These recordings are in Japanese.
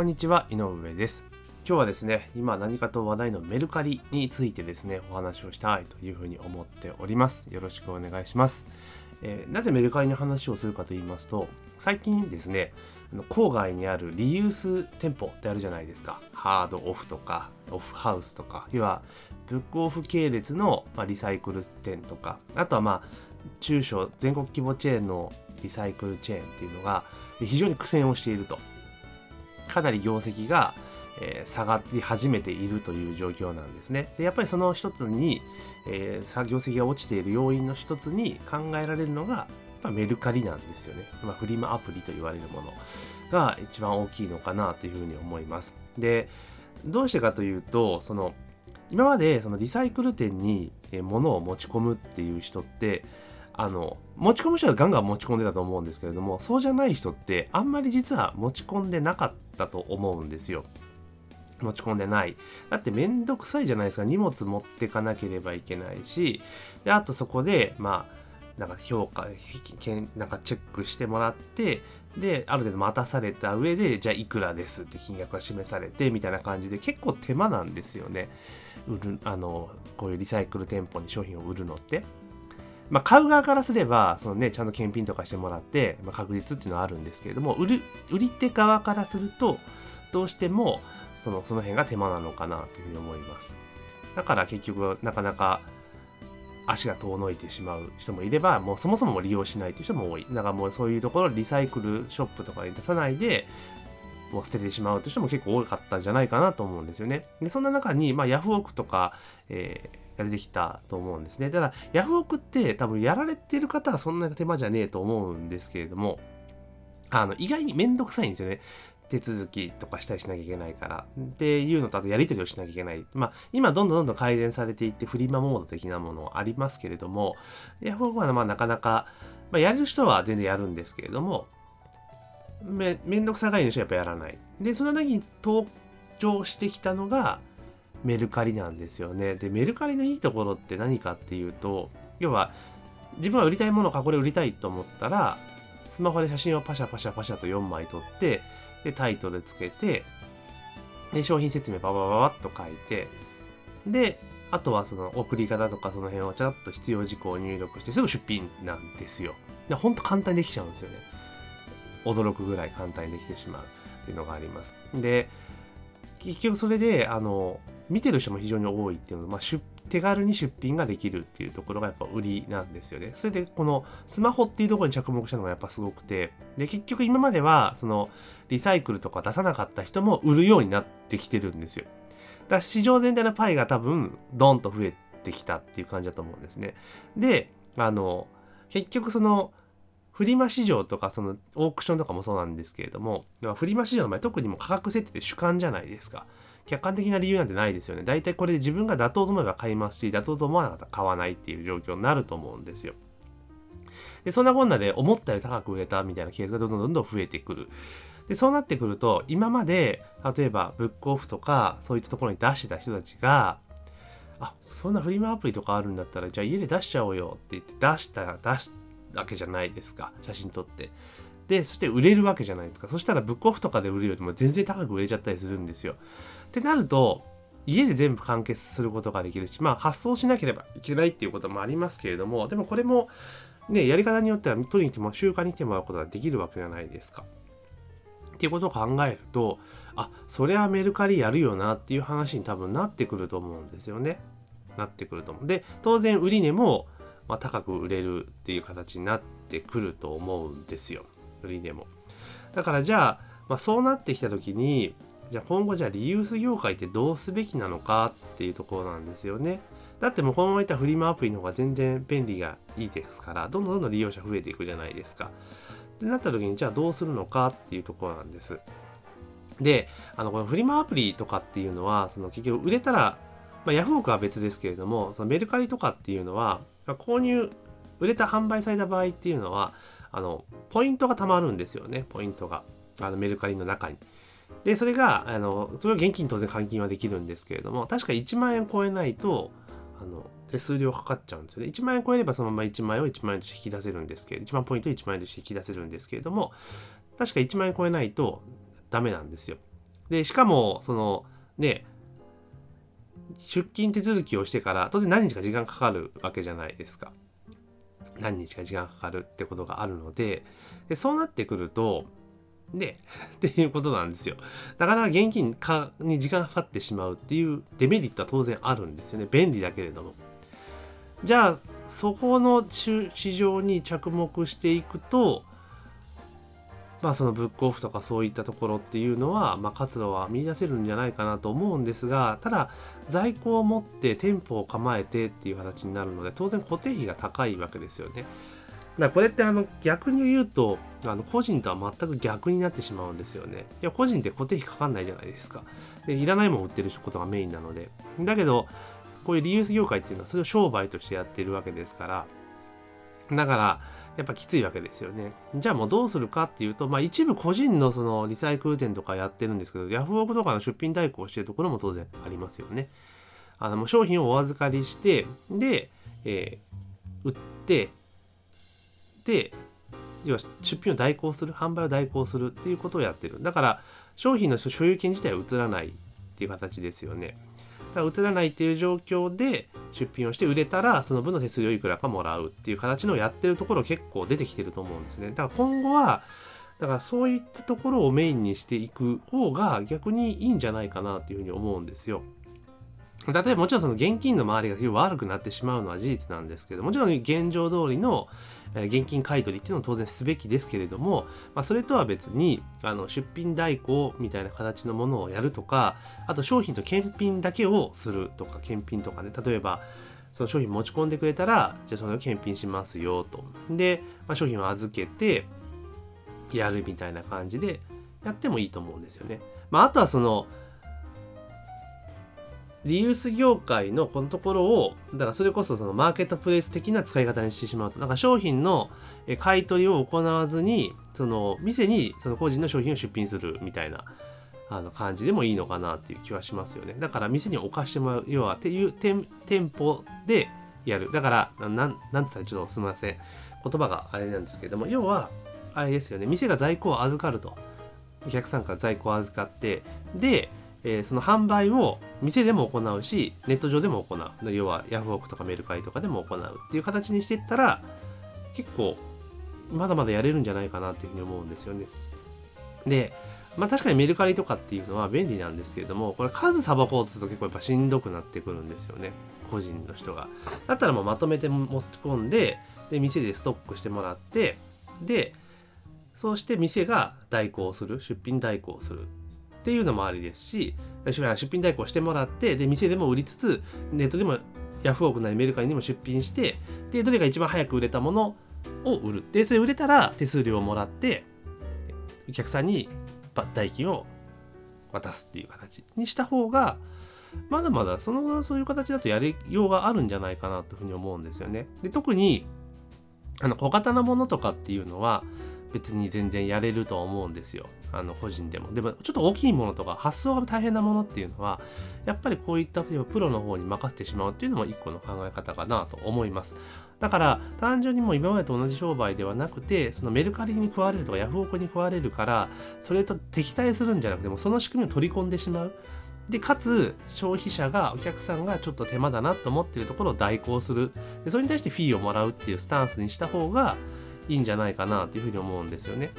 こんにちは、井上です。今日はですね、今何かと話題のメルカリについてですね、お話をしたいというふうに思っております。よろしくお願いします。えーなぜメルカリの話をするかと言いますと、最近ですね、郊外にあるリユース店舗ってあるじゃないですか。ハードオフとか、オフハウスとか、要はブックオフ系列の、リサイクル店とか、あとはまあ、中小全国規模チェーンのリサイクルチェーンっていうのが非常に苦戦をしていると。かなり業績が、え下がり始めているという状況なんですね。でやっぱりその一つに、えー業績が落ちている要因の一つに考えられるのが、やっぱメルカリなんですよね。まあ、フリマアプリと言われるものが一番大きいのかなというふうに思います。で、どうしてかというと、その今までそのリサイクル店に物を持ち込むっていう人って、あの持ち込む人はガンガン持ち込んでたと思うんですけれどもそうじゃない人ってあんまり実は持ち込んでなかったと思うんですよ。持ち込んでない。だってめんどくさいじゃないですか。荷物持ってかなければいけないし。であとそこでまあなんか評価なんかチェックしてもらってである程度待たされた上でじゃあいくらですって金額が示されてみたいな感じで結構手間なんですよね。売るあのこういうリサイクル店舗に商品を売るのって。まあ、買う側からすればその、ね、ちゃんと検品とかしてもらって、まあ、確実っていうのはあるんですけれども売る売り手側からするとどうしてもそのその辺が手間なのかなというふうに思いますだから結局なかなか足が遠のいてしまう人もいればもうそもそも利用しないという人も多いだからもうそういうところリサイクルショップとかに出さないでもう捨ててしまうという人も結構多かったんじゃないかなと思うんですよね。でそんな中に、まあ、ヤフオクとか、えーが出てきたと思うんですね。ただ、ヤフオクって多分やられてる方はそんな手間じゃねえと思うんですけれども、あの意外にめんどくさいんですよね。手続きとかしたりしなきゃいけないから。っていうのと、あとやり取りをしなきゃいけない。まあ、今どんどんどんどん改善されていって、フリマモード的なものありますけれども、ヤフオクはまあなかなか、まあ、やれる人は全然やるんですけれども、めめんどくさがりの人はやっぱやらない。で、その時に登場してきたのがメルカリなんですよね。で、メルカリのいいところって何かっていうと、要は自分は売りたいものかこれ売りたいと思ったら、スマホで写真をパシャパシャパシャと4枚撮って、で、タイトルつけて、で、商品説明ババババッと書いて、で、あとはその送り方とかその辺をちゃんと必要事項を入力してすぐ出品なんですよ。で、ほんと簡単にできちゃうんですよね。驚くぐらい簡単にできてしまうっていうのがあります。で、結局それで、あの、見てる人も非常に多いっていうのは、まあ、手軽に出品ができるっていうところがやっぱ売りなんですよね。それでこのスマホっていうところに着目したのがやっぱすごくて、で、結局今まではそのリサイクルとか出さなかった人も売るようになってきてるんですよ。だから市場全体のパイが多分ドンと増えてきたっていう感じだと思うんですね。で、あの、結局そのフリマ市場とかそのオークションとかもそうなんですけれども、フリマ市場の場合特にも価格設定って主観じゃないですか。客観的な理由なんてないですよね。大体これで自分が妥当と思えば買いますし、妥当と思わなかったら買わないっていう状況になると思うんですよ。で、そんなこんなで思ったより高く売れたみたいなケースがどんどんどんどん増えてくる。で、そうなってくると、今まで、例えばブックオフとか、そういったところに出してた人たちが、あ、そんなフリマアプリとかあるんだったら、じゃあ家で出しちゃおうよって言って出したら出すわけじゃないですか。写真撮って。で、そして売れるわけじゃないですか。そしたらブックオフとかで売るよりも全然高く売れちゃったりするんですよ。ってなると、家で全部完結することができるし、まあ発送しなければいけないっていうこともありますけれども、でもこれもね、やり方によっては取りに来ても習慣に来てもらうことができるわけじゃないですか。っていうことを考えると、あ、それはメルカリやるよなっていう話に多分なってくると思うんですよね。なってくると思う。で、当然売り値も、まあ、高く売れるっていう形になってくると思うんですよ。売り値も。だからじゃあ、まあ、そうなってきた時に、じゃあ今後じゃあリユース業界ってどうすべきなのかっていうところなんですよね。だってもうこのままいったフリマアプリの方が全然便利がいいですから、どんどんどんどん利用者増えていくじゃないですか。ってなった時にじゃあどうするのかっていうところなんです。で、あのこのフリマアプリとかっていうのは、その結局売れたら、まあ、ヤフオクは別ですけれども、そのメルカリとかっていうのは、購入、売れた販売された場合っていうのは、あの、ポイントが貯まるんですよね、ポイントが。あのメルカリの中に。で、それが、あの、それを現金当然換金はできるんですけれども、確か1万円超えないと、あの、手数料かかっちゃうんですよね。1万円超えればそのまま1万円を1万円として引き出せるんですけど、1万ポイント1万円として引き出せるんですけれども、確か1万円超えないとダメなんですよ。でしかもそのね出勤手続きをしてから当然何日か時間かかるわけじゃないですか何日か時間かかるってことがあるのででそうなってくるとで っていうことなんですよ。なかなか現金化に時間かかってしまうっていうデメリットは当然あるんですよね。便利だけれども。じゃあそこの市場に着目していくとまあそのブックオフとかそういったところっていうのは、まあ、活動は見出せるんじゃないかなと思うんですがただ在庫を持って店舗を構えてっていう形になるので当然固定費が高いわけですよね。だからこれってあの逆に言うとあの個人とは全く逆になってしまうんですよね。いや個人って固定費かかんないじゃないですか。でいらないもん売ってることがメインなので。だけどこういうリユース業界っていうのはそれを商売としてやってるわけですからだからやっぱきついわけですよね。じゃあもうどうするかっていうと、まあ一部個人のそのリサイクル店とかやってるんですけど、ヤフオクとかの出品代行してるところも当然ありますよね。あの商品をお預かりして、で、えー、売って、で、要は出品を代行する、販売を代行するっていうことをやってる。だから商品の所有権自体は移らないっていう形ですよね。だから映らないっていう状況で出品をして売れたらその分の手数料いくらかもらうっていう形のやってるところ結構出てきてると思うんですねだから今後はだからそういったところをメインにしていく方が逆にいいんじゃないかなっていうふうに思うんですよ。例えばもちろんその現金の周りが悪くなってしまうのは事実なんですけどもちろん現状通りの現金買取っていうのは当然すべきですけれども、まあ、それとは別にあの出品代行みたいな形のものをやるとかあと商品と検品だけをするとか検品とかね例えばその商品持ち込んでくれたらじゃあそれを検品しますよとで、まあ、商品を預けてやるみたいな感じでやってもいいと思うんですよね。まあ、あとはそのリユース業界のこのところをだからそれこそそのマーケットプレイス的な使い方にしてしまうと。なんか商品の買い取りを行わずにその店にその個人の商品を出品するみたいなあの感じでもいいのかなっていう気はしますよね。だから店に置かしてもらう要はっていう店舗でやる。だからなんなんつったらちょっとすみません。言葉があれなんですけれども要はあれですよね。店が在庫を預かると。お客さんから在庫を預かってでえー、その販売を店でも行うしネット上でも行う。要はヤフオクとかメルカリとかでも行うっていう形にしていったら結構まだまだやれるんじゃないかなっていうふうに思うんですよね。でまあ確かにメルカリとかっていうのは便利なんですけれどもこれ数さばこうとすると結構やっぱしんどくなってくるんですよね。個人の人が。だったらもうまとめて持ち込んでで店でストックしてもらってでそうして店が代行する。出品代行する。っていうのもありですし出品代行してもらってで店でも売りつつネットでもヤフオクなりメルカリにも出品してでどれが一番早く売れたものを売るでそれ売れたら手数料をもらってお客さんに代金を渡すっていう形にした方がまだまだそのそういう形だとやりようがあるんじゃないかなというふうに思うんですよね。で特にあの小型なものとかっていうのは別に全然やれると思うんですよ。あの個人でも。でもちょっと大きいものとか発想が大変なものっていうのはやっぱりこういったプロの方に任せてしまうっていうのも一個の考え方かなと思います。だから単純にもう今までと同じ商売ではなくてそのメルカリに食われるとかヤフオクに食われるからそれと敵対するんじゃなくてもその仕組みを取り込んでしまう。でかつ消費者がお客さんがちょっと手間だなと思ってるところを代行するでそれに対してフィーをもらうっていうスタンスにした方がいいんじゃないかなというふうに思うんですよね。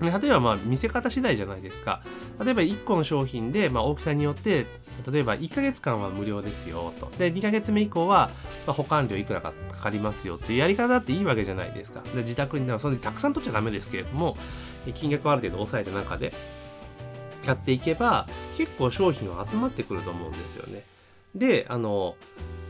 例えばまあ見せ方次第じゃないですか。例えば1個の商品でまあ大きさによって例えば1ヶ月間は無料ですよと。で2ヶ月目以降はま保管料いくらかかかりますよっていうやり方だっていいわけじゃないですか。で自宅にそれでたくさん取っちゃダメですけれども金額をある程度抑えた中でやっていけば結構商品は集まってくると思うんですよね。であの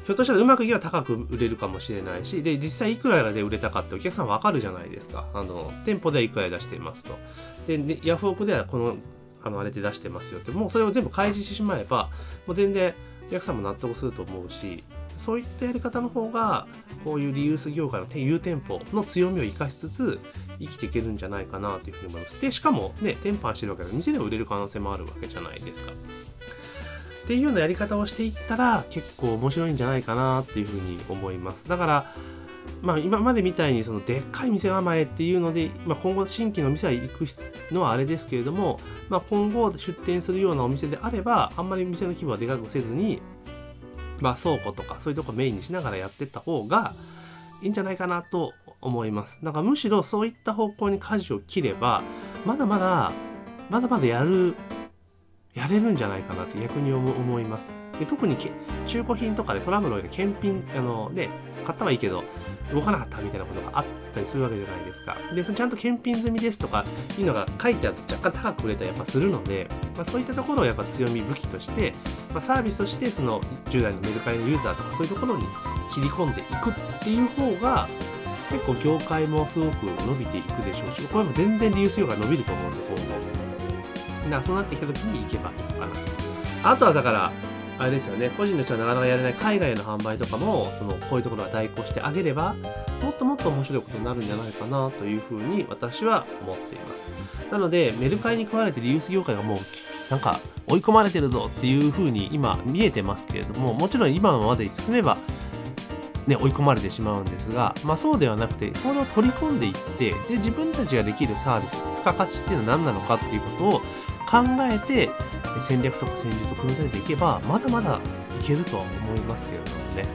ひょっとしたらうまくいけば高く売れるかもしれないし、で、実際いくらで売れたかってお客さんわかるじゃないですか。あの、店舗ではいくらで出していますと。で、ね、ヤフオクではこの、あの、あれで出してますよって、もうそれを全部開示してしまえば、もう全然お客さんも納得すると思うし、そういったやり方の方が、こういうリユース業界の有店舗の強みを生かしつつ、生きていけるんじゃないかなというふうに思います。で、しかもね、店舗してるわけで、店でも売れる可能性もあるわけじゃないですか。っていうようなやり方をしていったら結構面白いんじゃないかなっていうふうに思います。だからまあ、今までみたいにそのでっかい店構えっていうので、まあ、今後新規の店は行くのはあれですけれども、まあ、今後出店するようなお店であればあんまり店の規模はでかくせずに、まあ、倉庫とかそういうとこメインにしながらやってった方がいいんじゃないかなと思います。だからむしろそういった方向に舵を切ればまだまだまだまだやるやれるんじゃないかなって逆に思います。で特に中古品とかでトラブルで検品あので買ったはいいけど動かなかったみたいなことがあったりするわけじゃないですか。で、そのちゃんと検品済みですとかいうのが書いてあると若干高く売れたりやっぱするので、まあ、そういったところをやっぱ強み武器として、まあ、サービスとしてその従来のメルカリのユーザーとかそういうところに切り込んでいくっていう方が結構業界もすごく伸びていくでしょうし、これも全然リユース業が伸びると思うんですよ、今後。だからそうなってきた時に行けばいいのかなと。あとはだから、あれですよね個人の人はなかなかやれない海外への販売とかもそのこういうところは代行してあげればもっともっと面白いことになるんじゃないかなというふうに私は思っていますなのでメルカリに食われてリユース業界がもうなんか追い込まれてるぞっていうふうに今見えてますけれどももちろん今まで進めばね、追い込まれてしまうんですが、まあ、そうではなくてそれを取り込んでいってで自分たちができるサービス付加価値っていうのは何なのかっていうことを考えて戦略とか戦術を組み立てていけばまだまだいけるとは思いますけれどもね。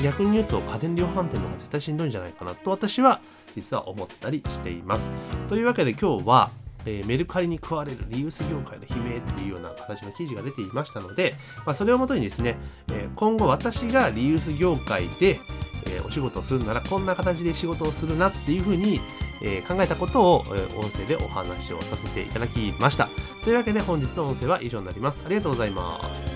逆に言うと家電量販店の方が絶対しんどいんじゃないかなと私は実は思ったりしています。というわけで今日はえー、メルカリに食われるリユース業界の悲鳴っていうような形の記事が出ていましたので、まあ、それをもとにですね、えー、今後私がリユース業界で、えー、お仕事をするならこんな形で仕事をするなっていうふうに、え考えたことを、え音声でお話をさせていただきました。というわけで本日の音声は以上になります。ありがとうございます。